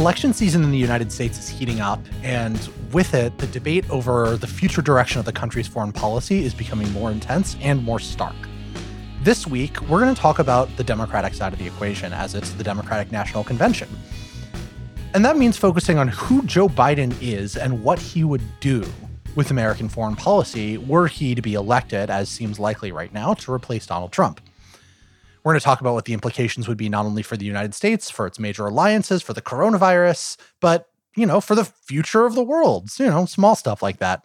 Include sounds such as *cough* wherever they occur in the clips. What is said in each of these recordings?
Election season in the United States is heating up, and with it, the debate over the future direction of the country's foreign policy is becoming more intense and more stark. This week, we're going to talk about the Democratic side of the equation, as it's the Democratic National Convention. And that means focusing on who Joe Biden is and what he would do with American foreign policy were he to be elected, as seems likely right now, to replace Donald Trump. We're going to talk about what the implications would be not only for the United States, for its major alliances, for the coronavirus, but, you know, for the future of the world, you know, small stuff like that.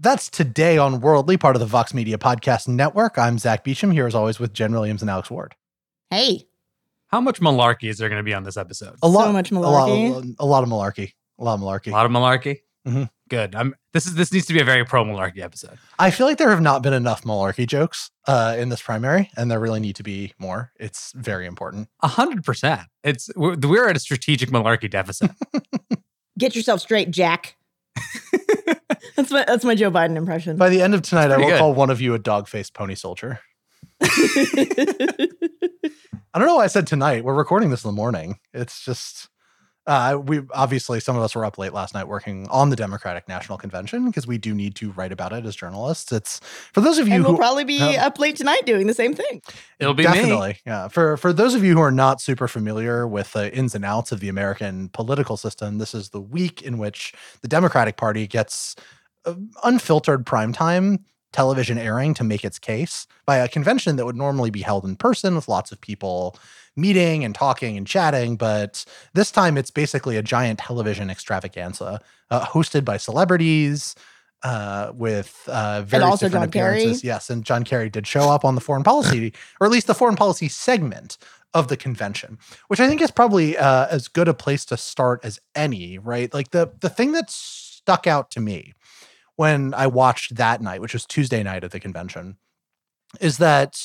That's today on Worldly, part of the Vox Media Podcast Network. I'm Zack Beauchamp, here as always with Jenn Williams and Alex Ward. Hey. How much malarkey is there going to be on this episode? A lot, so much a malarkey. lot, a lot of malarkey. A lot of malarkey. A lot of malarkey. Mhm. Good. I'm. This is this needs to be a very pro malarkey episode. I feel like there have not been enough malarkey jokes uh, in this primary, and there really need to be more. It's very important. A hundred percent. It's we're, we're at a strategic malarkey deficit. *laughs* Get yourself straight, Jack. *laughs* that's my that's my Joe Biden impression. By the end of tonight, I will good. call one of you a dog faced pony soldier. *laughs* I don't know why I said tonight. We're recording this in the morning. It's just uh, we obviously some of us were up late last night working on the Democratic National Convention because we do need to write about it as journalists. It's for those of you and who we'll probably be um, up late tonight doing the same thing. It'll be me. definitely yeah. For for those of you who are not super familiar with the ins and outs of the American political system, this is the week in which the Democratic Party gets uh, unfiltered primetime television airing to make its case by a convention that would normally be held in person with lots of people meeting and talking and chatting. But this time it's basically a giant television extravaganza uh, hosted by celebrities. Uh, with uh, various different John Kerry. appearances, yes, and John Kerry did show up on the foreign policy, or at least the foreign policy segment of the convention, which I think is probably uh, as good a place to start as any. Right, like the the thing that stuck out to me when I watched that night, which was Tuesday night at the convention, is that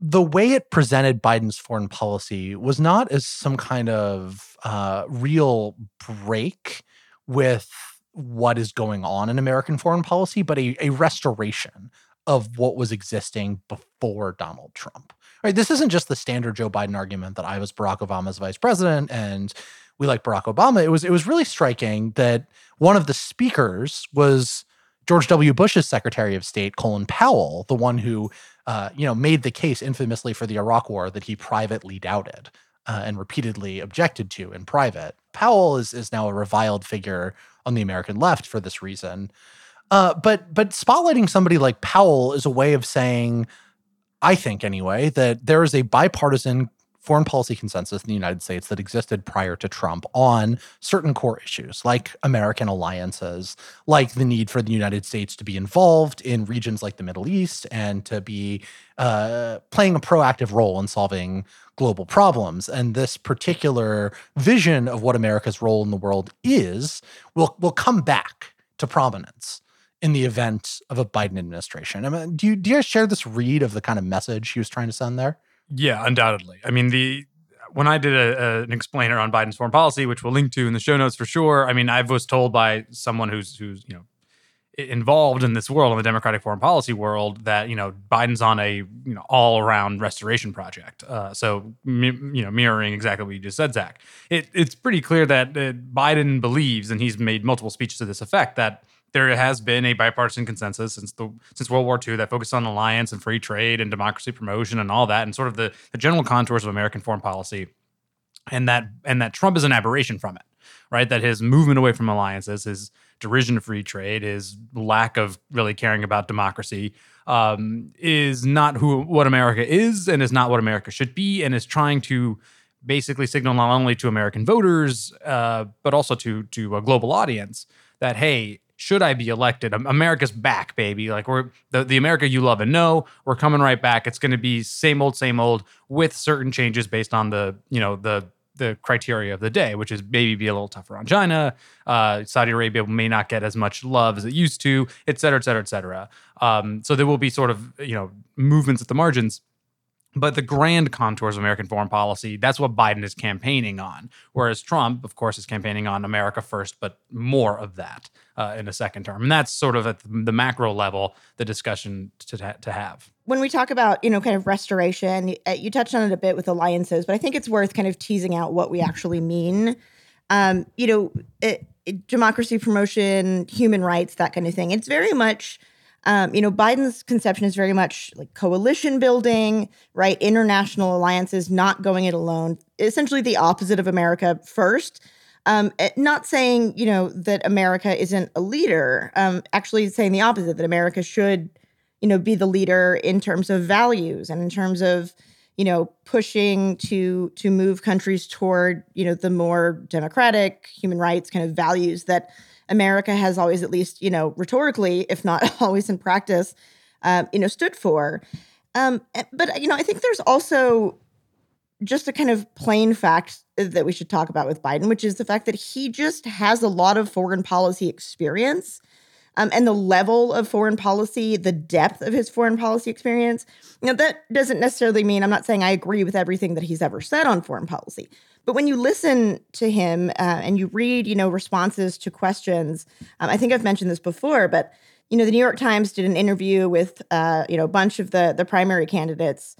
the way it presented Biden's foreign policy was not as some kind of uh, real break with what is going on in American foreign policy, but a, a restoration of what was existing before Donald Trump. Right? This isn't just the standard Joe Biden argument that I was Barack Obama's vice president and we like Barack Obama. It was it was really striking that one of the speakers was George W. Bush's Secretary of State, Colin Powell, the one who uh, you know made the case infamously for the Iraq War that he privately doubted uh, and repeatedly objected to in private. Powell is is now a reviled figure on the American left for this reason. Uh, but but spotlighting somebody like Powell is a way of saying, I think anyway, that there is a bipartisan foreign policy consensus in the United States that existed prior to Trump on certain core issues like American alliances, like the need for the United States to be involved in regions like the Middle East and to be uh, playing a proactive role in solving global problems. And this particular vision of what America's role in the world is will will come back to prominence in the event of a Biden administration. I mean, do you do you share this read of the kind of message he was trying to send there? Yeah, undoubtedly. I mean, the when I did a, a, an explainer on Biden's foreign policy, which we'll link to in the show notes for sure. I mean, I was told by someone who's who's you know involved in this world in the Democratic foreign policy world that you know Biden's on a you know all around restoration project. Uh, so mi- you know mirroring exactly what you just said, Zack. It, it's pretty clear that uh, Biden believes, and he's made multiple speeches to this effect, that there has been a bipartisan consensus since the since World War II that focused on alliance and free trade and democracy promotion and all that, and sort of the, the general contours of American foreign policy, and that and that Trump is an aberration from it, right? That his movement away from alliances, his derision of free trade, his lack of really caring about democracy, um, is not who what America is, and is not what America should be, and is trying to basically signal not only to American voters, uh, but also to to a global audience that hey, should I be elected? America's back, baby. Like we're the, the America you love and know. We're coming right back. It's going to be same old, same old, with certain changes based on the you know the the criteria of the day, which is maybe be a little tougher on China. Uh, Saudi Arabia may not get as much love as it used to, et cetera, et cetera, et cetera. Um, so there will be sort of you know movements at the margins. But the grand contours of American foreign policy, that's what Biden is campaigning on. Whereas Trump, of course, is campaigning on America first, but more of that uh, in a second term. And that's sort of at the macro level, the discussion to, to have. When we talk about, you know, kind of restoration, uh, you touched on it a bit with alliances, but I think it's worth kind of teasing out what we actually mean. Um, you know, it, it, democracy promotion, human rights, that kind of thing. It's very much um, you know, Biden's conception is very much like coalition building, right? International alliances, not going it alone. Essentially, the opposite of America first. Um, eh, not saying you know that America isn't a leader. Um, actually, saying the opposite that America should, you know, be the leader in terms of values and in terms of you know pushing to to move countries toward you know the more democratic human rights kind of values that America has always, at least, you know, rhetorically, if not *laughs* always in practice, uh, you know, stood for. Um, eh, but, you know, I think there's also just a kind of plain fact that we should talk about with Biden, which is the fact that he just has a lot of foreign policy experience. Um, and the level of foreign policy, the depth of his foreign policy experience. You know, that doesn't necessarily mean I'm not saying I agree with everything that he's ever said on foreign policy, but when you listen to him uh, and you read, you know, responses to questions, um, I think I've mentioned this before, but you know, the New York Times did an interview with, uh, you know, a bunch of the the primary candidates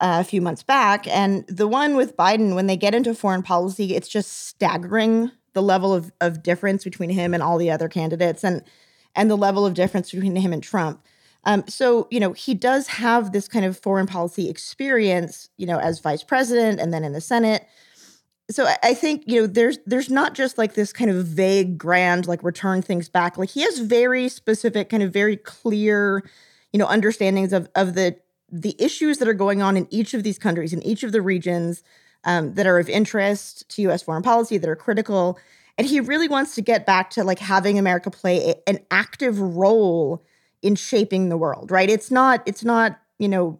uh, a few months back, and the one with Biden, when they get into foreign policy, it's just staggering the level of of difference between him and all the other candidates, and and the level of difference between him and Trump. Um, so you know he does have this kind of foreign policy experience, you know, as vice president and then in the Senate so I think you know there's there's not just like this kind of vague grand like return things back like he has very specific kind of very clear you know understandings of of the the issues that are going on in each of these countries in each of the regions um, that are of interest to U.S. foreign policy that are critical and he really wants to get back to like having America play a, an active role in shaping the world right it's not it's not you know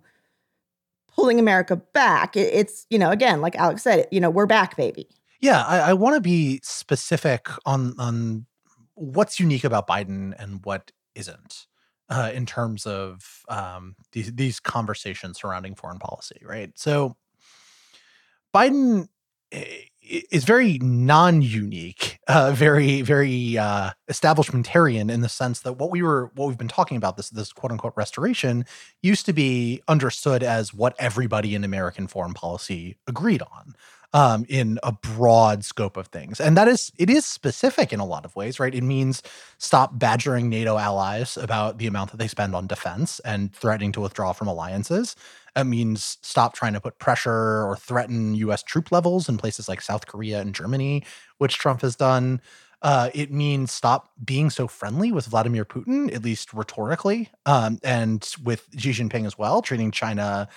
pulling America back. It, it's, you know, again, like Alex said, you know, we're back, baby. Yeah, I, I want to be specific on on what's unique about Biden and what isn't uh, in terms of um, these these conversations surrounding foreign policy, right? So Biden eh, is very non-unique, uh, very very uh, establishmentarian in the sense that what we were what we've been talking about this this quote unquote restoration used to be understood as what everybody in American foreign policy agreed on um, in a broad scope of things. And that is, it is specific in a lot of ways, right? It means stop badgering NATO allies about the amount that they spend on defense and threatening to withdraw from alliances. It means stop trying to put pressure or threaten US troop levels in places like South Korea and Germany, which Trump has done. Uh, it means stop being so friendly with Vladimir Putin, at least rhetorically, um, and with Xi Jinping as well, treating China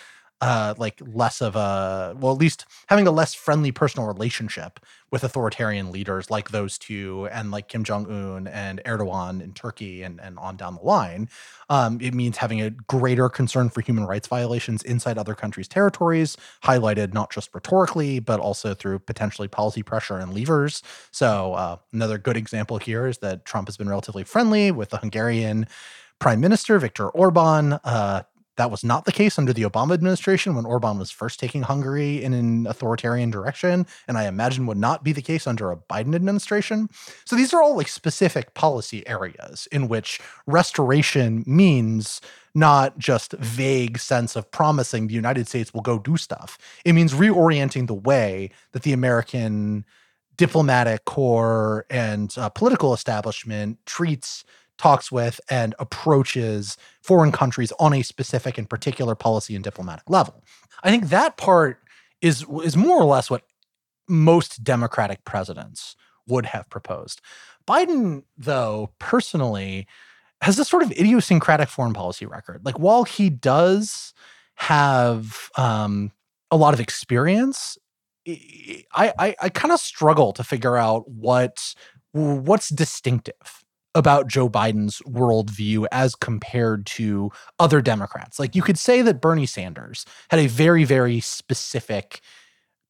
uh, like less of a well, at least having a less friendly personal relationship with authoritarian leaders like those two and like Kim Jong Un and Erdogan in Turkey and and on down the line. Um, it means having a greater concern for human rights violations inside other countries' territories, highlighted not just rhetorically but also through potentially policy pressure and levers. So uh, another good example here is that Trump has been relatively friendly with the Hungarian. Prime Minister Viktor Orban, uh, that was not the case under the Obama administration when Orban was first taking Hungary in an authoritarian direction, and I imagine would not be the case under a Biden administration. So these are all like specific policy areas in which restoration means not just vague sense of promising the United States will go do stuff. It means reorienting the way that the American diplomatic corps and uh, political establishment treats talks with and approaches foreign countries on a specific and particular policy and diplomatic level. I think that part is is more or less what most democratic presidents would have proposed. Biden though personally has this sort of idiosyncratic foreign policy record. Like while he does have um, a lot of experience, I I, I kind of struggle to figure out what what's distinctive about Joe Biden's worldview as compared to other Democrats. Like you could say that Bernie Sanders had a very, very specific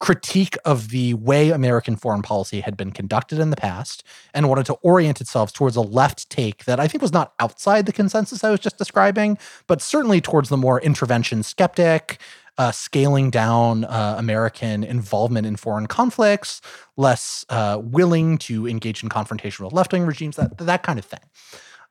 critique of the way American foreign policy had been conducted in the past and wanted to orient itself towards a left take that I think was not outside the consensus I was just describing, but certainly towards the more intervention skeptic, uh, scaling down uh, American involvement in foreign conflicts, less uh, willing to engage in confrontation with left wing regimes, that, that kind of thing.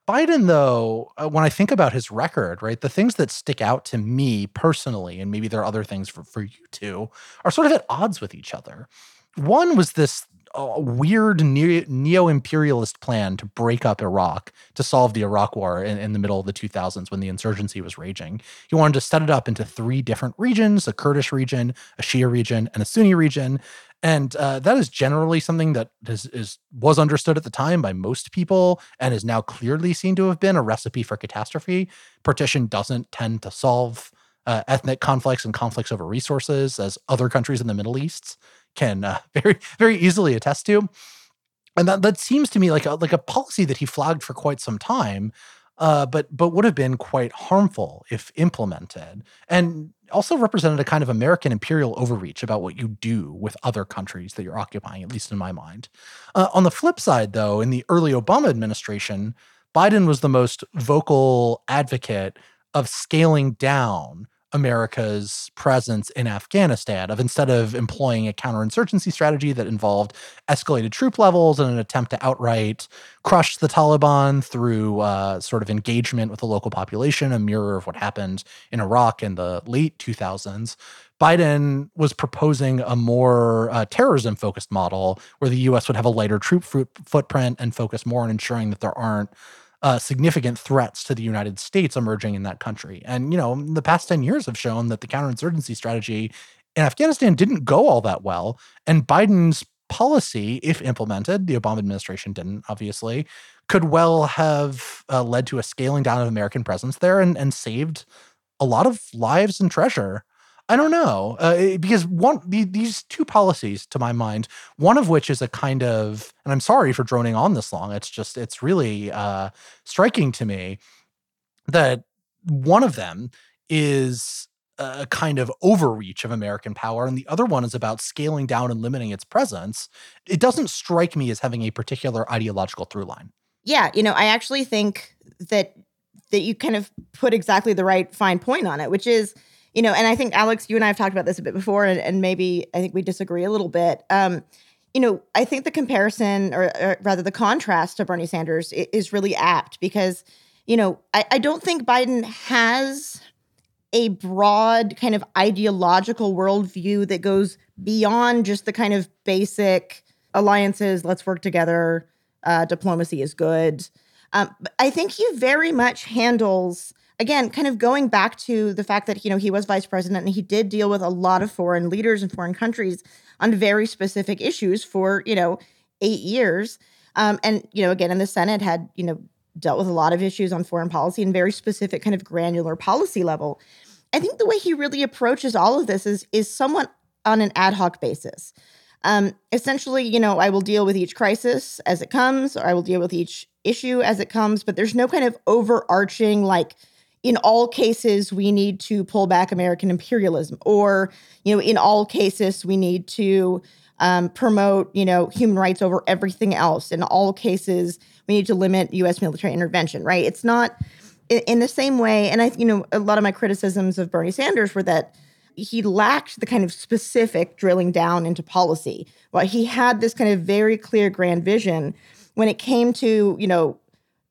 Biden, though, uh, when I think about his record, right, the things that stick out to me personally, and maybe there are other things for, for you too, are sort of at odds with each other. One was this uh, weird neo imperialist plan to break up Iraq to solve the Iraq War in, in, the middle of the 2000s when the insurgency was raging. He wanted to set it up into three different regions a Kurdish region, a Shia region, and a Sunni region. And uh, that is generally something that is, is was understood at the time by most people and is now clearly seen to have been a recipe for catastrophe. Partition doesn't tend to solve uh, ethnic conflicts and conflicts over resources as other countries in the middle east can uh, *laughs* very very easily attest to and that, that seems to me like a, like a policy that he flagged for quite some time uh, but but would have been quite harmful if implemented, and also represented a kind of American imperial overreach about what you do with other countries that you're occupying, at least in my mind. Uh, on the flip side, though, in the early Obama administration, Biden was the most vocal advocate of scaling down America's presence in Afghanistan, of instead of employing a counterinsurgency strategy that involved escalated troop levels and an attempt to outright crush the Taliban through uh, sort of engagement with the local population, a mirror of what happened in Iraq in the late 2000s. Biden was proposing a more uh, terrorism focused model where the US would have a lighter troop footprint and focus more on ensuring that there aren't uh, significant threats to the United States emerging in that country. And, you know, the past 10 years have shown that the counterinsurgency strategy in Afghanistan didn't go all that well. And Biden's policy, if implemented, the Obama administration didn't, obviously, could well have uh, led to a scaling down of American presence there and, and saved a lot of lives and treasure I don't know uh, because one the, these two policies, to my mind, one of which is a kind of, and I'm sorry for droning on this long. It's just it's really uh, striking to me that one of them is a kind of overreach of American power, and the other one is about scaling down and limiting its presence. It doesn't strike me as having a particular ideological through line. Yeah, you know, I actually think that that you kind of put exactly the right fine point on it, which is you know, and I think Alex, you and I have talked about this a bit before, and, and maybe I think we disagree a little bit. Um, you know, I think the comparison, or, or, rather the contrast to Bernie Sanders, is really apt because, you know, I, I don't think Biden has a broad kind of ideological worldview that goes beyond just the kind of basic alliances, let's work together, uh, diplomacy is good. Um, I think he very much handles again, kind of going back to the fact that you know he was vice president and he did deal with a lot of foreign leaders and foreign countries on very specific issues for you know eight years, um, and you know again in the Senate had you know dealt with a lot of issues on foreign policy and very specific kind of granular policy level. I think the way he really approaches all of this is is somewhat on an ad hoc basis. Um, essentially, you know, I will deal with each crisis as it comes, or I will deal with each issue as it comes, but there's no kind of overarching like in all cases we need to pull back American imperialism, or you know, in all cases we need to um, promote you know human rights over everything else. In all cases, we need to limit U.S. military intervention. Right? It's not in, the same way. And I, you know, a lot of my criticisms of Bernie Sanders were that he lacked the kind of specific drilling down into policy. Well, he had this kind of very clear grand vision when it came to you know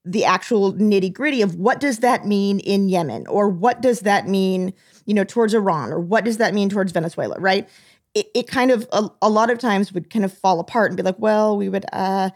the actual nitty gritty of what does that mean in Yemen or what does that mean, you know, towards Iran or what does that mean towards Venezuela, right? It, it kind of a, a lot of times would kind of fall apart and be like, well, we would uh,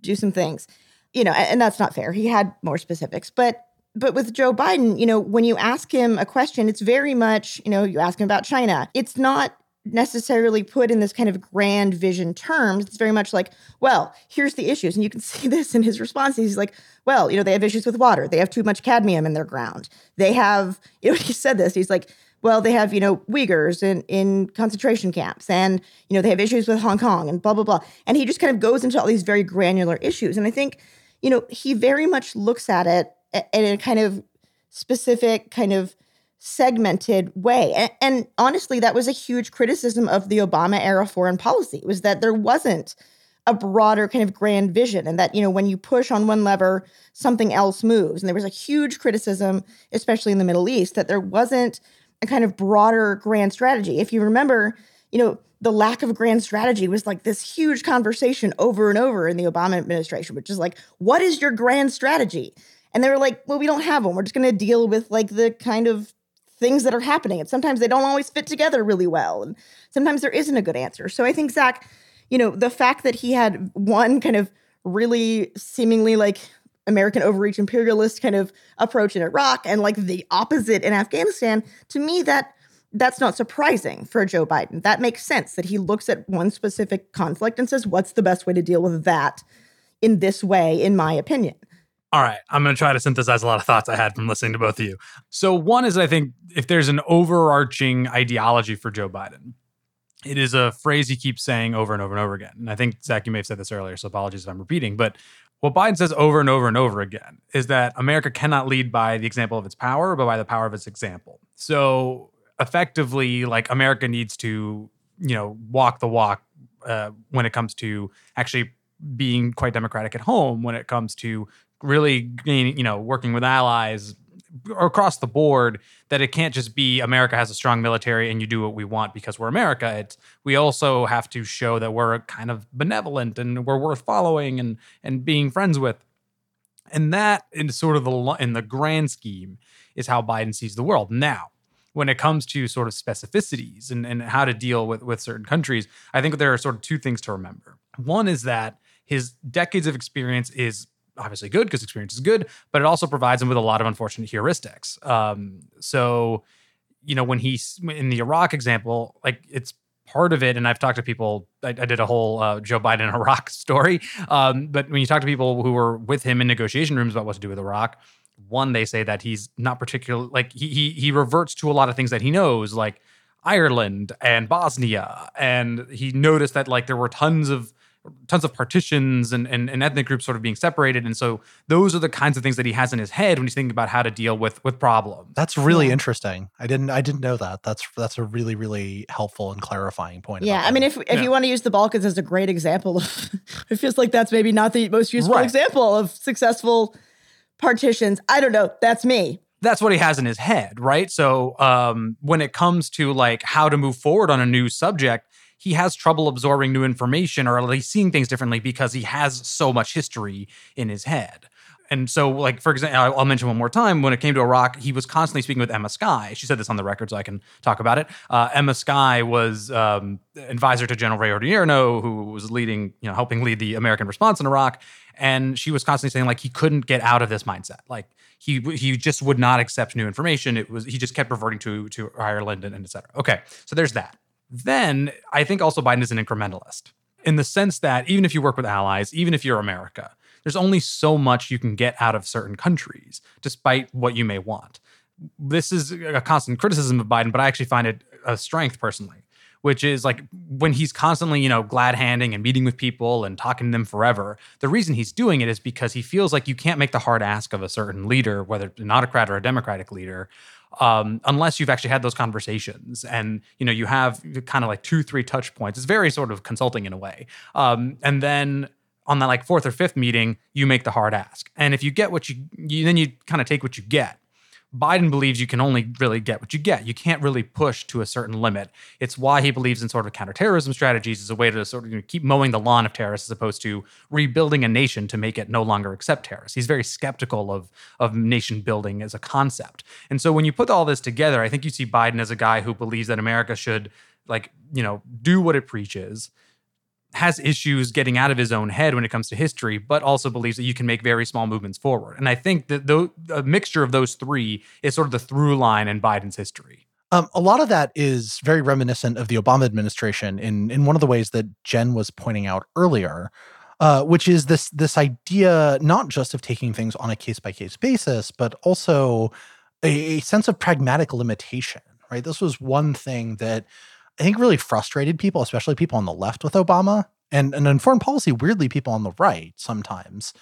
do some things, you know, and, and that's not fair. He had more specifics, but but with Joe Biden, you know, when you ask him a question, it's very much, you know, you ask him about China. It's not necessarily put in this kind of grand vision terms. It's very much like, well, here's the issues. And you can *laughs* see this in his response. He's like, well, you know, they have issues with water. They have too much cadmium in their ground. They have, *laughs* you know, he said this. He's like, well, they have, you know, Uyghurs in, in concentration camps and, you know, they have issues with Hong Kong and blah, blah, blah. And he just kind of goes into all these very granular issues. And I think, you know, he very much looks at it in a kind of specific, kind of segmented way. And, and, honestly, that was a huge criticism of the Obama era foreign policy was that there wasn't a broader kind of grand vision and that, you know, when you push on one lever, something else moves. And there was a huge criticism, especially in the Middle East, that there wasn't a kind of broader grand strategy. If you remember, you know, the lack of grand strategy was like this huge conversation over and over in the Obama administration, which is like, what is your grand strategy? And they were like, well, we don't have one. We're just going to deal with like the kind of things that are happening. And sometimes they don't always fit together really well. And sometimes there isn't a good answer. So I think, Zack, you know, the fact that he had one kind of really seemingly like American overreach imperialist kind of approach in Iraq and like the opposite in Afghanistan, to me, that that's not surprising for Joe Biden. That makes sense that he looks at one specific conflict and says, what's the best way to deal with that in this way, in my opinion? All right, I'm going to try to synthesize a lot of thoughts I had from listening to both of you. So, one is I think if there's an overarching ideology for Joe Biden, it is a phrase he keeps saying over and over and over again. And I think, Zack, you may have said this earlier, so apologies if I'm repeating. But what Biden says over and over and over again is that America cannot lead by the example of its power, but by the power of its example. So, effectively, like America needs to, you know, walk the walk uh, when it comes to actually being quite democratic at home, when it comes to really you know, working with allies across the board that it can't just be America has a strong military and you do what we want because we're America. It's we also have to show that we're kind of benevolent and we're worth following and and being friends with. And that in sort of the in the grand scheme is how Biden sees the world. Now, when it comes to sort of specificities and, and how to deal with, with certain countries, I think there are sort of two things to remember. One is that his decades of experience is obviously good because experience is good, but it also provides him with a lot of unfortunate heuristics. Um, so, you know, when he's in the Iraq example, like it's part of it, and I've talked to people. I, I did a whole uh, Joe Biden *laughs* Iraq story, um, but when you talk to people who were with him in negotiation rooms about what to do with Iraq, one they say that he's not particularly like he he he reverts to a lot of things that he knows, like Ireland and Bosnia, and he noticed that like there were tons of tons of partitions and, and, and, ethnic groups sort of being separated. And so those are the kinds of things that he has in his head when he's thinking about how to deal with with problems. That's really yeah. interesting. I didn't I didn't know that. That's that's a really, really helpful and clarifying point. Yeah. I mean if if yeah. you want to use the Balkans as a great example of *laughs* it feels like that's maybe not the most useful right. example of successful partitions. I don't know. That's me that's what he has in his head, right? So um, when it comes to like how to move forward on a new subject, he has trouble absorbing new information or at least seeing things differently because he has so much history in his head. And so, like for example, I'll mention one more time. When it came to Iraq, he was constantly speaking with Emma Sky. She said this on the record, so I can talk about it. Uh, Emma Sky was um, advisor to General Ray Odierno, who was leading, you know, helping lead the American response in Iraq. And she was constantly saying like he couldn't get out of this mindset. Like he he just would not accept new information. It was he just kept reverting to to Ireland and, and et cetera. Okay, so there's that. Then I think also Biden is an incrementalist in the sense that even if you work with allies, even if you're America, there's only so much you can get out of certain countries, despite what you may want. This is a constant criticism of Biden, but I actually find it a strength personally, which is like when he's constantly, you know, glad handing and meeting with people and talking to them forever. The reason he's doing it is because he feels like you can't make the hard ask of a certain leader, whether it's an autocrat or a democratic leader, um, unless you've actually had those conversations and you know you have kind of like two three touch points. It's very sort of consulting in a way. Um, and then on that like fourth or fifth meeting you make the hard ask. And if you get what you, you then you kind of take what you get Biden believes you can only really get what you get. You can't really push to a certain limit. It's why he believes in sort of counterterrorism strategies as a way to sort of keep mowing the lawn of terrorists as opposed to rebuilding a nation to make it no longer accept terrorists. He's very skeptical of, of nation building as a concept. And so when you put all this together, I think you see Biden as a guy who believes that America should like, you know, do what it preaches has issues getting out of his own head when it comes to history, but also believes that you can make very small movements forward. And I think that the, a mixture of those three is sort of the through line in Biden's history. Um, a lot of that is very reminiscent of the Obama administration in in one of the ways that Jenn was pointing out earlier, uh, which is this this idea not just of taking things on a case by case basis, but also a, a sense of pragmatic limitation. Right, this was one thing that I think really frustrated people, especially people on the left with Obama, and and in foreign policy, weirdly, people on the right sometimes.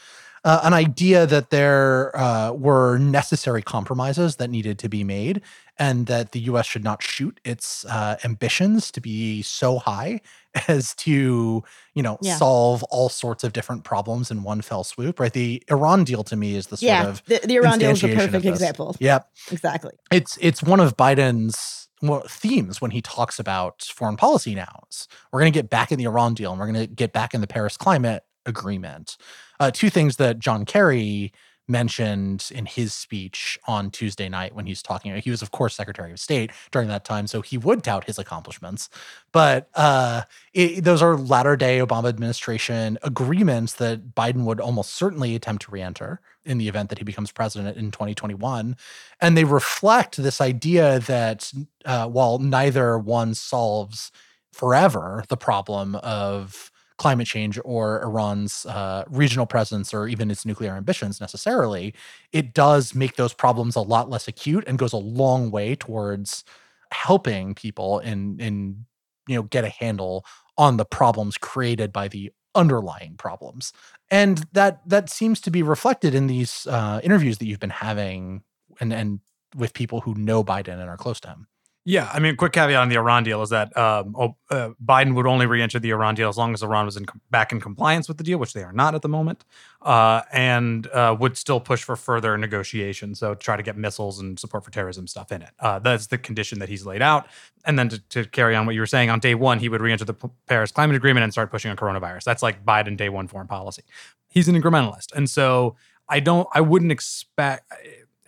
uh, an idea that there uh, were necessary compromises that needed to be made, and that the U.S. should not shoot its uh, ambitions to be so high *laughs* as to, you know, Yeah. solve all sorts of different problems in one fell swoop. Right? The Iran deal to me is the sort yeah, of the, the Iran deal is the perfect example. Yep Exactly. it's it's one of Biden's well, themes when he talks about foreign policy now. is We're going to get back in the Iran deal and we're going to get back in the Paris Climate Agreement. Uh, two things that John Kerry mentioned in his speech on Tuesday night when he's talking. He was, of course, Secretary of State during that time, so he would tout his accomplishments. But uh, it, those are latter day Obama administration agreements that Biden would almost certainly attempt to re-enter in the event that he becomes president in 2021 and they reflect this idea that uh, while neither one solves forever the problem of climate change or Iran's uh, regional presence or even its nuclear ambitions necessarily, it does make those problems a lot less acute and goes a long way towards helping people in in you know get a handle on the problems created by the underlying problems and that that seems to be reflected in these uh, interviews that you've been having and and with people who know Biden and are close to him. Yeah, I mean, quick caveat on the Iran deal is that um, uh, Biden would only re-enter the Iran deal as long as Iran was in back in compliance with the deal, which they are not at the moment, uh, and uh, would still push for further negotiations. So try to get missiles and support for terrorism stuff in it. Uh, that's the condition that he's laid out. And then to, to carry on what you were saying, on day one, he would re-enter the Paris Climate Agreement and start pushing on coronavirus. That's like Biden day one foreign policy. He's an incrementalist, and so I don't, I wouldn't expect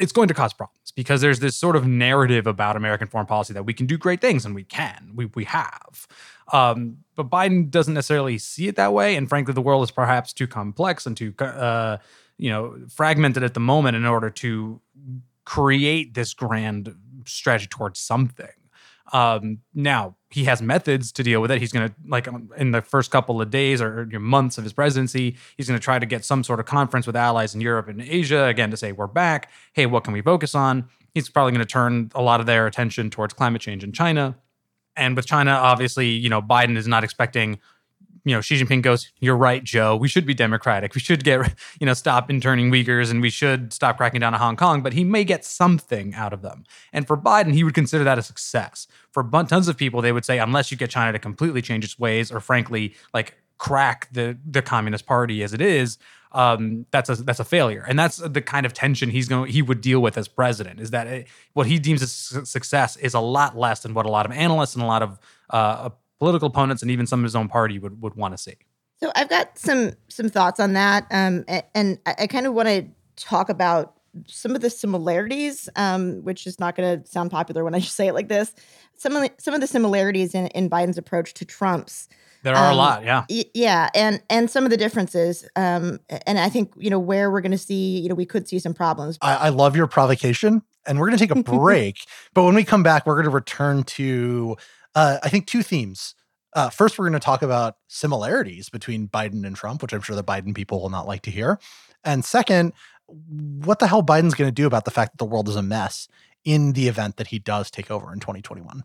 it's going to cause problems because there's this sort of narrative about American foreign policy that we can do great things and we can, we we have. Um, but Biden doesn't necessarily see it that way, and frankly, the world is perhaps too complex and too uh, you know fragmented at the moment in order to create this grand strategy towards something. Um, now he has methods to deal with it. He's going to like um, in the first couple of days or months of his presidency, he's going to try to get some sort of conference with allies in Europe and Asia again to say we're back. Hey, what can we focus on? He's probably going to turn a lot of their attention towards climate change in China. And with China, obviously, you know, Biden is not expecting you know, Xi Jinping goes, "You're right, Joe. We should be democratic. We should get, *laughs* you know, stop interning Uyghurs, and we should stop cracking down on Hong Kong." But he may get something out of them. And for Biden, he would consider that a success. For tons of people, they would say, unless you get China to completely change its ways, or frankly, like crack the the Communist Party as it is, um, that's a that's a failure. And that's the kind of tension he's going he would deal with as president. Is that it, what he deems su- success is a lot less than what a lot of analysts and a lot of uh, political opponents and even some of his own party would, would want to see. So I've got some some thoughts on that, um, and I, I kind of want to talk about some of the similarities, um, which is not going to sound popular when I just *laughs* say it like this. Some of the, some of the similarities in, in Biden's approach to Trump's. There are Um, a lot, yeah. Y- Yeah, and and some of the differences, um, and I think you know where we're going to see, you know, we could see some problems. I, I love your provocation, and we're going to take a *laughs* break. but when we come back, we're going to return to, uh, I think, two themes. Uh, first, we're going to talk about similarities between Biden and Trump, which I'm sure the Biden people will not like to hear. And second, what the hell Biden's going to do about the fact that the world is a mess in the event that he does take over in 2021.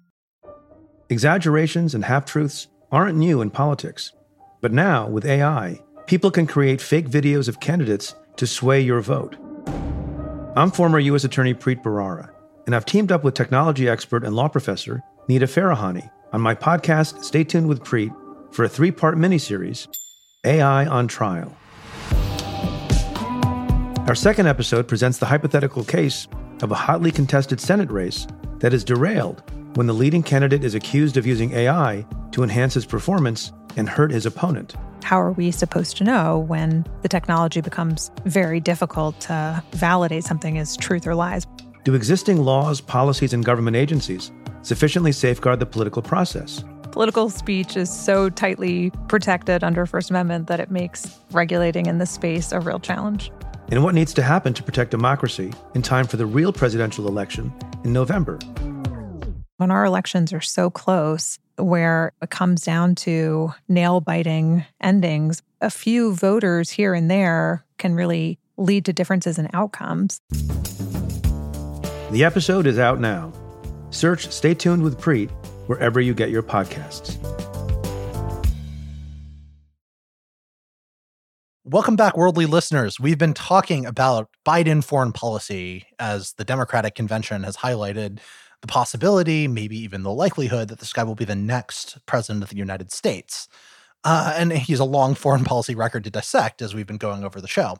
Exaggerations and half truths aren't new in politics. But now, with AI, people can create fake videos of candidates to sway your vote. I'm former U.S. Attorney Preet Bharara, and I've teamed up with technology expert and law professor Nita Farahany on my podcast, Stay Tuned with Preet, for a three part miniseries AI on Trial. Our second episode presents the hypothetical case of a hotly contested Senate race that is derailed when the leading candidate is accused of using AI to enhance his performance and hurt his opponent. How are we supposed to know when the technology becomes very difficult to validate something as truth or lies? Do existing laws, policies, and government agencies sufficiently safeguard the political process? political speech is so tightly protected under First Amendment that it makes regulating in this space a real challenge. And what needs to happen to protect democracy in time for the real presidential election in November? When our elections are so close, where it comes down to nail biting endings, a few voters here and there can really lead to differences in outcomes. The episode is out now. Search Stay Tuned with Preet wherever you get your podcasts. Welcome back, worldly listeners. We've been talking about Biden foreign policy as the Democratic convention has highlighted the possibility, maybe even the likelihood, that this guy will be the next president of the United States. Uh, and he's a long foreign *laughs* policy record to dissect as we've been going over the show.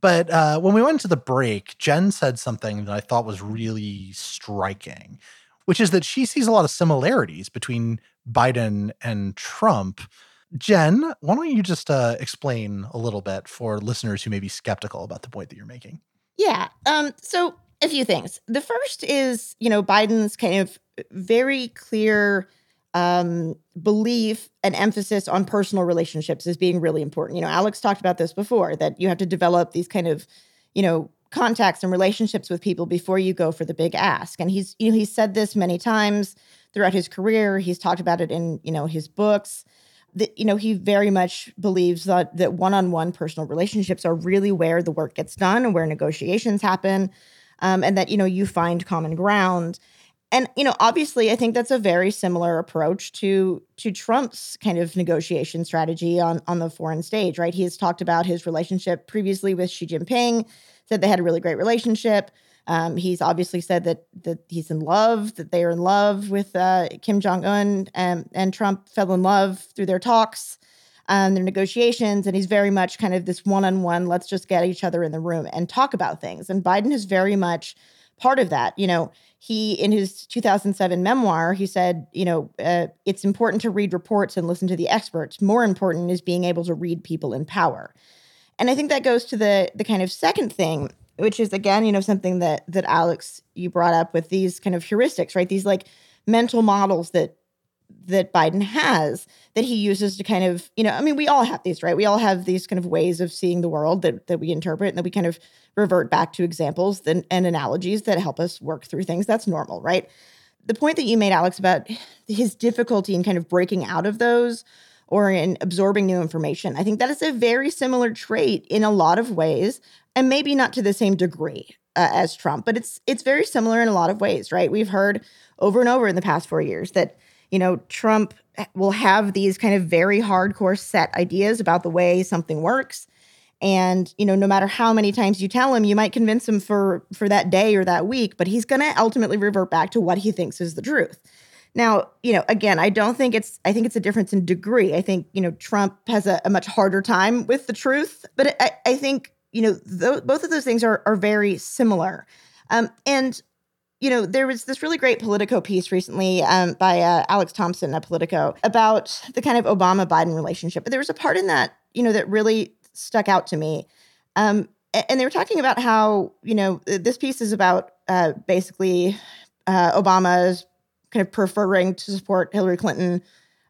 But uh, when we went to the break, Jenn said something that I thought was really striking, which is that she sees a lot of similarities between Biden and Trump. Jenn, why don't you just uh, explain a little bit for listeners who may be skeptical about the point that you're making? Yeah. Um, so a few things. The first is, you know, Biden's kind of very clear um, belief and emphasis on personal relationships as being really important. You know, Alex talked about this before that you have to develop these kind of, you know, contacts and relationships with people before you go for the big ask. And he's, you know, he's said this many times throughout his career. He's talked about it in, you know, his books. That you know, he very much believes that that one-on-one personal relationships are really where the work gets done and where negotiations happen, um, and that you know you find common ground. And you know, obviously, I think that's a very similar approach to to Trump's kind of negotiation strategy on on the foreign stage, right? He has talked about his relationship previously with Xi Jinping, said they had a really great relationship. Um, he's obviously said that that he's in love, that they are in love with uh, Kim Jong Un, and, and Trump fell in love through their talks, um, their negotiations, and he's very much kind of this one-on-one. Let's just get each other in the room and talk about things. And Biden is very much part of that. You know, he in his 2007 memoir, he said, you know, uh, it's important to read reports and listen to the experts. More important is being able to read people in power. And I think that goes to the the kind of second thing which is again, you know, something that that Alex you brought up with these kind of heuristics, right? These like mental models that that Biden has that he uses to kind of, you know, I mean, we all have these, right? We all have these kind of ways of seeing the world that that we interpret and that we kind of revert back to examples and, and analogies that help us work through things. That's normal, right? The point that you made, Alex, about his difficulty in kind of breaking out of those or in absorbing new information. I think that is a very similar trait in a lot of ways and maybe not to the same degree uh, as Trump, but it's it's very similar in a lot of ways, right? We've heard over and over in the past 4 years that you know, Trump will have these kind of very hardcore set ideas about the way something works. And you know no matter how many times you tell him you might convince him for for that day or that week but he's going to ultimately revert back to what he thinks is the truth. Now you know again i don't think it's i think it's a difference in degree. I think you know trump has a, a much harder time with the truth but i, I think you know, th- both of those things are are very similar. Um, and you know, there was this really great Politico piece recently um, by uh, Alex Thompson at Politico about the kind of Obama Biden relationship. But there was a part in that, you know, that really stuck out to me. Um, and they were talking about how, you know, this piece is about uh, basically uh, Obama's kind of preferring to support Hillary Clinton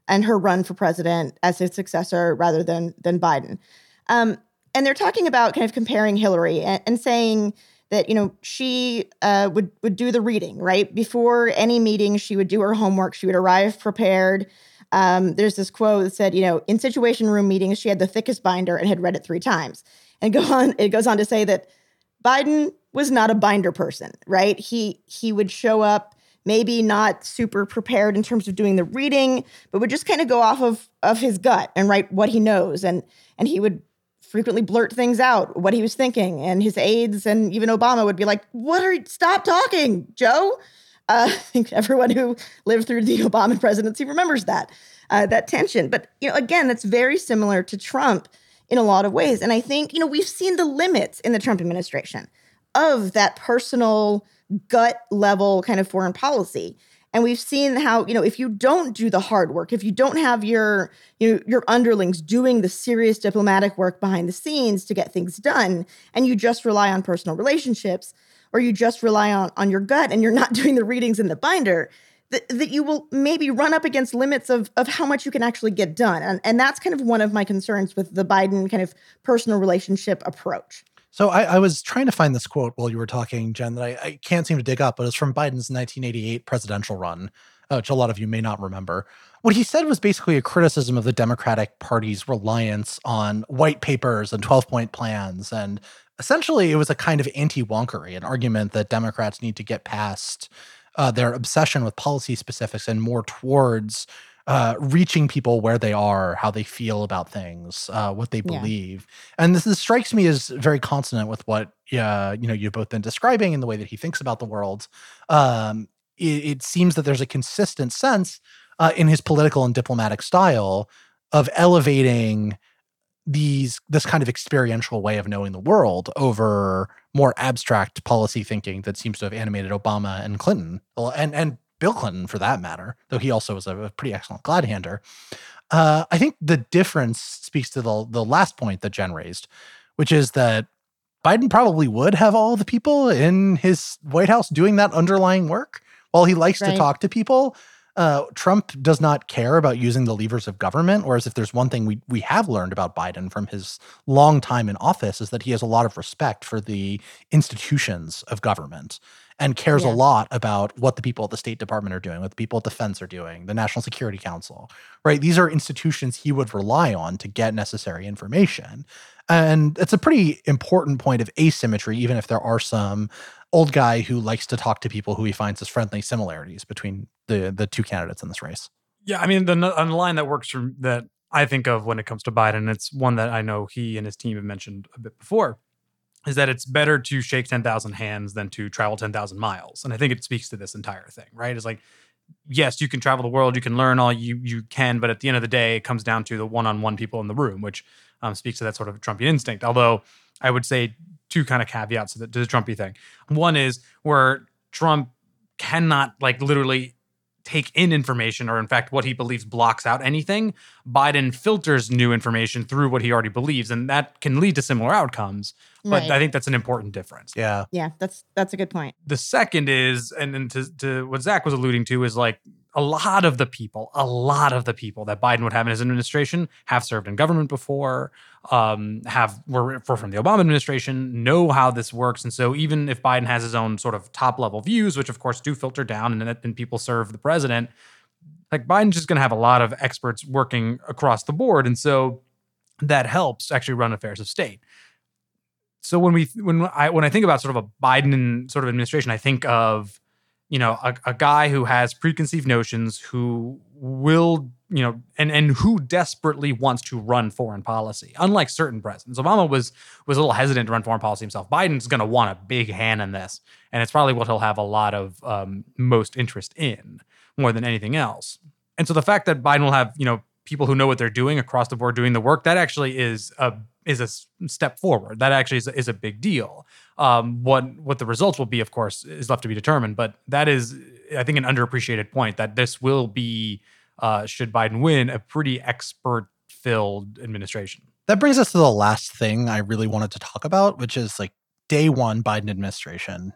and her run for president as his successor rather than than Biden. Um, and they're talking about kind of comparing Hillary and, and saying that you know she uh, would would do the reading right before any meeting. She would do her homework. She would arrive prepared. Um, there's this quote that said, you know, in Situation Room meetings, she had the thickest binder and had read it three times. And go on, it goes on to say that Biden was not a binder person, right? He he would show up maybe not super prepared in terms of doing the reading, but would just kind of go off of of his gut and write what he knows, and and he would frequently blurt things out what he was thinking and his aides and even obama would be like what are you? stop talking joe. Uh, *laughs* i think everyone who lived through the *laughs* obama presidency remembers that uh, that tension. But you know again that's very similar to trump in a lot of ways. And i think you know we've seen the limits in the trump administration of that personal gut level kind of foreign policy and we've seen how, you know, if you don't do the hard work, if you don't have your, you know, your underlings doing the serious diplomatic work behind the scenes to get things done, and you just rely on personal relationships, or you just rely on, on your gut and you're not *laughs* doing the readings in the binder, that, that you will maybe run up against limits of of how much you can actually get done. And and that's kind of one of my concerns with the Biden kind of personal relationship approach. So I, I, was trying to find this quote while you were talking, Jenn, that I, I, can't seem to dig up, but it's from Biden's 1988 presidential run, uh, which a lot of you may not remember. What he said was basically a criticism of the Democratic Party's reliance on white papers and 12 point plans. And essentially, it was a kind of anti wonkery, an argument that Democrats need to get past uh, their obsession with policy specifics and more towards uh, reaching people where they are, how they feel about things, uh, what they believe, yeah. and this, this, strikes me as very consonant with what uh, you know you've both been describing in the way that he thinks about the world. Um, it, it, seems that there's a consistent sense uh, in his political and diplomatic style of elevating these this kind of experiential way of knowing the world over more abstract policy thinking that seems to have animated Obama and Clinton and and Bill Clinton for that matter, though he also was a, pretty excellent glad Uh, I think the difference speaks to the the last point that Jenn raised, which is that Biden probably would have all the people in his White House doing that underlying work. While he likes right. to talk to people, uh, Trump does not care about using the levers of government. Whereas if there's one thing we we have learned about Biden from his long time in office is that he has a lot of respect for the institutions of government and cares yeah. a lot about what the people at the State Department are doing, what the people at Defense are doing, the National Security Council, right? These are institutions he would rely on to get necessary information. And it's a pretty important point of asymmetry, even if there are some old guy who likes to talk to people who he finds as friendly similarities between the the two candidates in this race. Yeah, I mean the, the line that works for that I think of when it comes to Biden, it's one that I know he and his team have mentioned a bit before, is that it's better to shake 10,000 hands than to travel 10,000 miles. And I think it speaks to this entire thing, right? It's like, yes, you can travel the world, you can learn all you you can, but at the end of the day, it comes down to the one-on-one people in the room, which um, speaks to that sort of Trumpian instinct. Although I would say two kind of caveats to the, to the Trumpy thing. One is where Trump cannot like literally take in information or in fact what he believes blocks out anything biden filters new information through what he already believes and that can lead to similar outcomes but right. i think that's an important difference. Yeah. Yeah that's that's a good point. The second is and, and to, to what Zack was alluding to is like a lot of the people, a lot of the people that Biden would have in his administration have served in government before, um, have were, were from the Obama administration, know how this works, and so even if Biden has his own sort of top level views, which of course do filter down and, and people serve the president, like Biden's just going to have a lot of experts working across the board, and so that helps actually run affairs of state. So when we when I when I think about sort of a Biden sort of administration, I think of you know a, a guy who has preconceived notions who will you know and and who desperately wants to run foreign policy unlike certain presidents. Obama was was a little hesitant to run foreign policy himself. Biden's going to want a big hand in this and it's probably what he'll have a lot of um, most interest in more than anything else. And so the fact that biden will have you know people who know what they're doing across the board doing the work that actually is a is a step forward. That actually is, is a big deal um, what what the results will be, of course, is left to be determined. But that is, I think, an underappreciated point that this will be, uh, should Biden win, a pretty expert filled administration. That brings us to the last thing I really wanted to talk about, which is like day one Biden administration.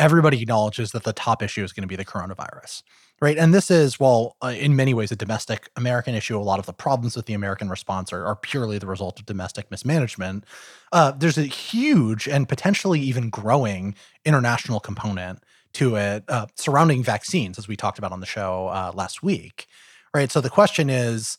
Everybody acknowledges that the top issue is going to be the coronavirus right? And this is, well, uh, in many ways, a domestic American issue. A lot of the problems with the American response are, are purely the result of domestic mismanagement. Uh, there's a huge and potentially even growing international component to it uh, surrounding vaccines, as we talked about on the show uh, last week, right? So the question is,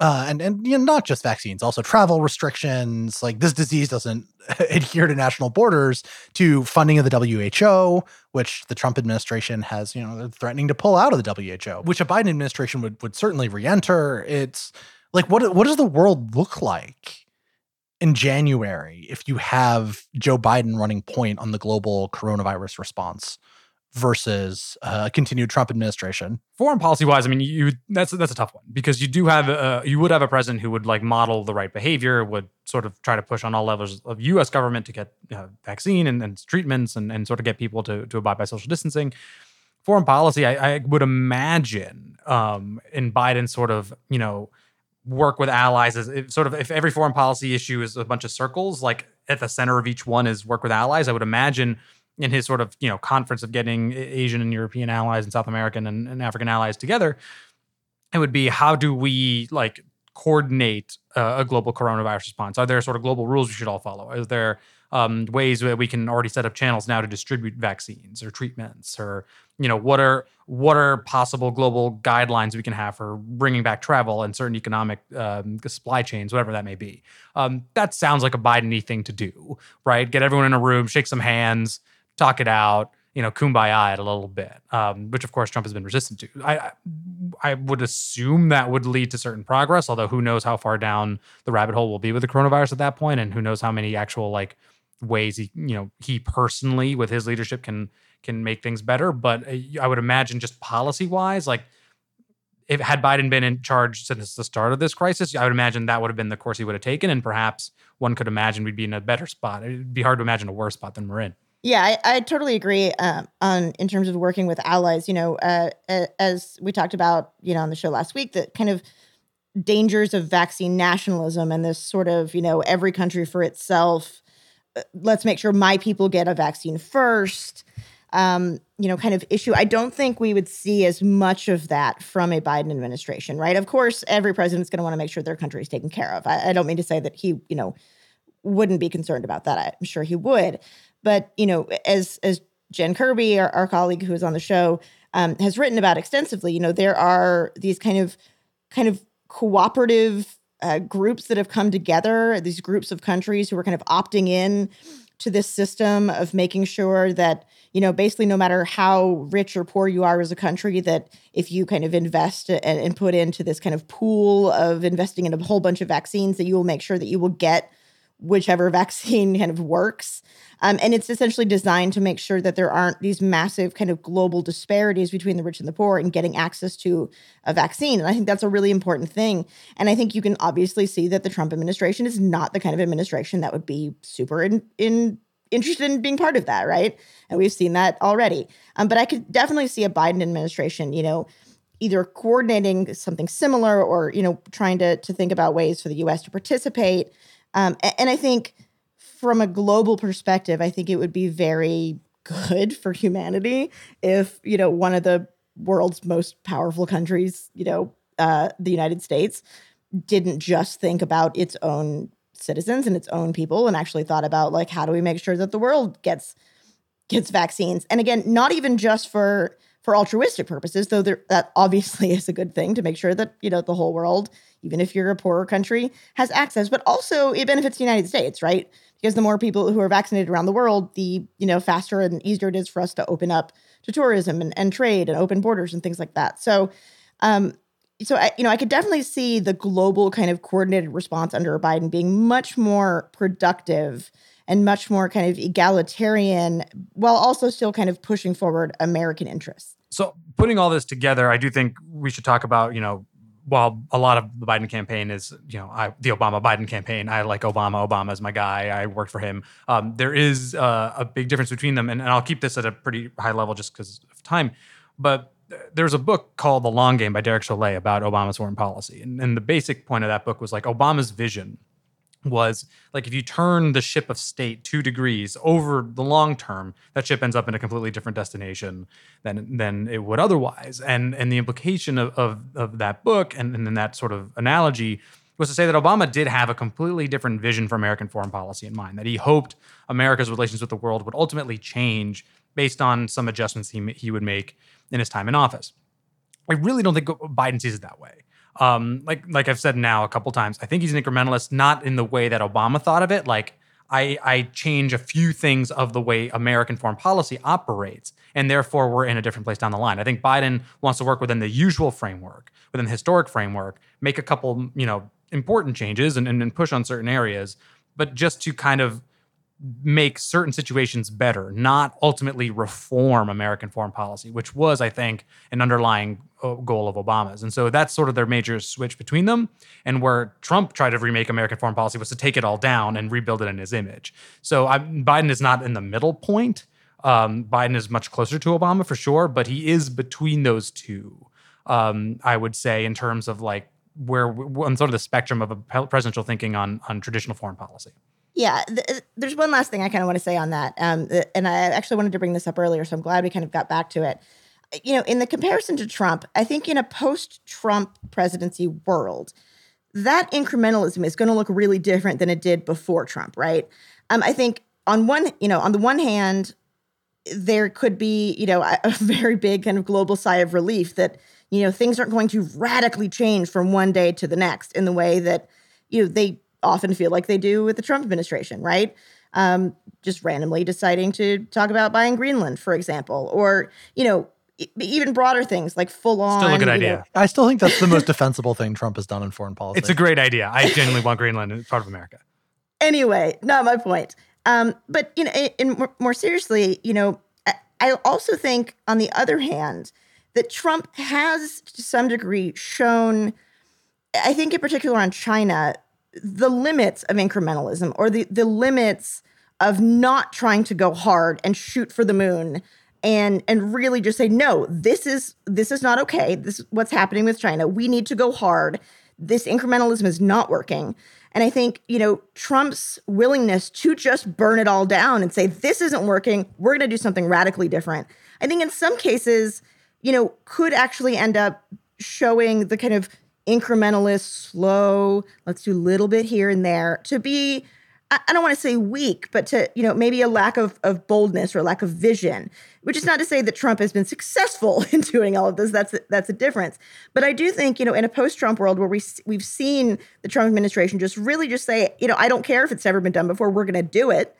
uh, and and you know, not just vaccines, also travel restrictions. Like this disease doesn't *laughs* adhere to national borders, to funding of the WHO, which the Trump administration has, you know, they're threatening to pull out of the WHO, which a Biden administration would would certainly re-enter. It's like what what does the world look like in January if you have Joe Biden running point on the global coronavirus response? Versus uh, continued Trump administration. Foreign policy wise, I mean, you that's that's a tough one because you do have a, you would have a president who would like model the right behavior, would sort of try to push on all levels of U.S. government to get uh, vaccine and, and, treatments and, and sort of get people to to abide by social distancing. Foreign policy, I, I would imagine um, in Biden's sort of you know work with allies is sort of if every foreign policy issue is a bunch of circles, like at the center of each one is work with allies. I would imagine in his sort of you know conference of getting Asian and European allies and South American and, and African allies together, it would be how do we like coordinate uh, a global coronavirus response? Are there sort of global rules we should all follow? Is there um, ways that we can already set up channels now to distribute vaccines or treatments, or you know what are what are possible global guidelines we can have for bringing back travel and certain economic um, supply chains, whatever that may be. Um, that sounds like a Biden thing to do, right? Get everyone in a room, shake some hands, talk it out you know, kumbaya it a little bit, um, which of course Trump has been resistant to. I I would assume that would lead to certain progress, although who knows how far down the rabbit hole will be with the coronavirus at that point, and who knows how many actual like ways he you know he personally with his leadership can can make things better. But uh, I would imagine just policy wise, like if had Biden been in charge since the start of this crisis, I would imagine that would have been the course he would have taken, and perhaps one could imagine we'd be in a better spot. It'd be hard to imagine a worse spot than we're in. Yeah, I, I totally agree um, on in terms of working with allies. You know, uh, as we talked about, you know, on the show last week, that kind of dangers of vaccine nationalism and this sort of, you know, every country for itself. Uh, let's make sure my people get a vaccine first. Um, you know, kind of issue. I don't think we would see as much of that from a Biden administration, right? Of course, every president is going to want to make sure their country is taken care of. I, I don't mean to say that he, you know, wouldn't be concerned about that. I'm sure he would. But you know, as as Jen Kirby, our, our colleague who is on the show, um, has written about extensively, you know, there are these kind of kind of cooperative uh, groups that have come together. These groups of countries who are kind of opting in to this system of making sure that you know basically no matter how rich or poor you are as a country that if you kind of invest and, and, put into this kind of pool of investing in a whole bunch of vaccines that you will make sure that you will get whichever *laughs* vaccine kind of works um, and it's essentially designed to make sure that there aren't these massive kind of global disparities between the rich and the poor in getting access to a vaccine. And I think that's a really important thing. And I think you can obviously see that the Trump administration is not the kind of administration that would be super in, in interested in being part of that, right? And we've seen that already. Um, but I could definitely see a Biden administration, you know, either coordinating something similar or you know trying to to think about ways for the U.S. to participate. Um, and, I think from a global perspective, I think it would be very good for humanity if, you know, one of the world's most powerful countries, you know, uh, the United States, didn't just think about its own citizens and its own people and actually thought about like how do we make sure that the world gets gets vaccines? And again not even just for for altruistic purposes though there, that obviously *laughs* is a good thing to make sure that you know the whole world even if you're a poorer country has access but also it benefits the united states right because the more people who are vaccinated around the world, the you know faster and easier it is for us to open up to tourism and, and trade and open borders and things like that. So, um, so I, you know, I could definitely see the global kind of coordinated response under Biden being much more productive and much more kind of egalitarian, while also still kind of pushing forward American interests. So, putting all this together, I do think we should talk about you know while a lot of the Biden campaign is, you know, I, the Obama Biden campaign, I like Obama. Obama is my guy. I worked for him. Um, there is uh, a big difference between them, and, and, I'll keep this at a pretty high level just because of time. But there's a book called The Long Game by Derek Chollet about Obama's foreign policy, and, and the basic point of that book was like Obama's vision was like if you turn the ship of state two degrees over the long term, that ship ends up in a completely different destination than than it would otherwise. And and the implication of of, of that book and, and then that sort of analogy was to say that Obama did have a completely different vision for American foreign policy in mind. That he hoped America's relations with the world would ultimately change based on some adjustments he he would make in his time in office. I really don't think Biden sees it that way. Um, like like I've said now a couple times, I think he's an incrementalist, not in the way that Obama thought of it. Like I, I change a few things of the way American foreign policy operates, and therefore we're in a different place down the line. I think Biden wants to work within the usual framework, within the historic framework, make a couple, you know, important changes and, and, and push on certain areas, but just to kind of make certain situations better, not ultimately reform American foreign policy, which was, I think, an underlying uh, goal of Obama's. And so that's sort of their major switch between them. And where Trump tried to remake American foreign policy was to take it all down and rebuild it in his image. So I, Biden is not in the middle point. Um, Biden is much closer to Obama for sure, but he is between those two. Um, I would say in terms of like where on sort of the spectrum of a presidential thinking on on traditional foreign policy. Yeah, th- there's one last thing I kind of want to say on that, um, and I actually wanted to bring this up earlier, so I'm glad we kind of got back to it. You know, in the comparison to Trump, I think in a post-Trump presidency world, that incrementalism is going to look really different than it did before Trump, right? Um, I think on one, you know, on the one hand, there could be, you know, a, *laughs* a very big kind of global sigh of relief that you know things aren't going to radically change from one day to the next in the way that you know they often feel like they do with the Trump administration, right? Um, just randomly deciding to talk about buying Greenland, for example, or you know even broader things like full on. Still a good idea. Know, I still think that's the most *laughs* defensible thing Trump has done in foreign policy. It's a great idea. I genuinely want Greenland as part of America. Anyway, not my point. Um, but you know, in, more, more seriously, you know, I, I also think, on the other hand, that Trump has to some degree shown. I think, in particular, on China, the limits of incrementalism or the the limits of not trying to go hard and shoot for the moon and and really just say no this is this is not okay. This is what's happening with china. We need to go hard. This incrementalism is not working. And i think you know trump's willingness to just burn it all down and say this isn't working. We're going to do something radically different. I think in some cases you know could actually end up showing the kind of incrementalist slow let's do a little bit here and there to be I don't want to say weak, but to, you know, maybe a lack of, of boldness or lack of vision, which is not to say that Trump has been successful *laughs* in doing all of this. That's a, that's a difference. But I do think, you know, in a post-Trump world where we we've seen the Trump administration just really just say, you know, I don't care if it's ever been done before, we're going to do it.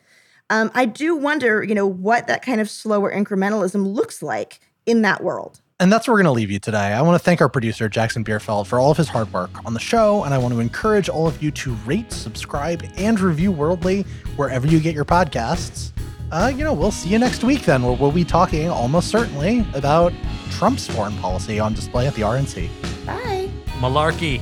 Um, I do wonder, you know, what that kind of slower incrementalism looks like in that world. And that's where we're going to leave you today. I want to thank our producer, Jackson Bierfeld, for all of his hard work on the show. And I want to encourage all of you to rate, subscribe, and review Worldly wherever you get your podcasts. Uh, you know, we'll see you next week then, where we'll be talking almost certainly about Trump's foreign policy on display at the RNC. Bye. Malarkey.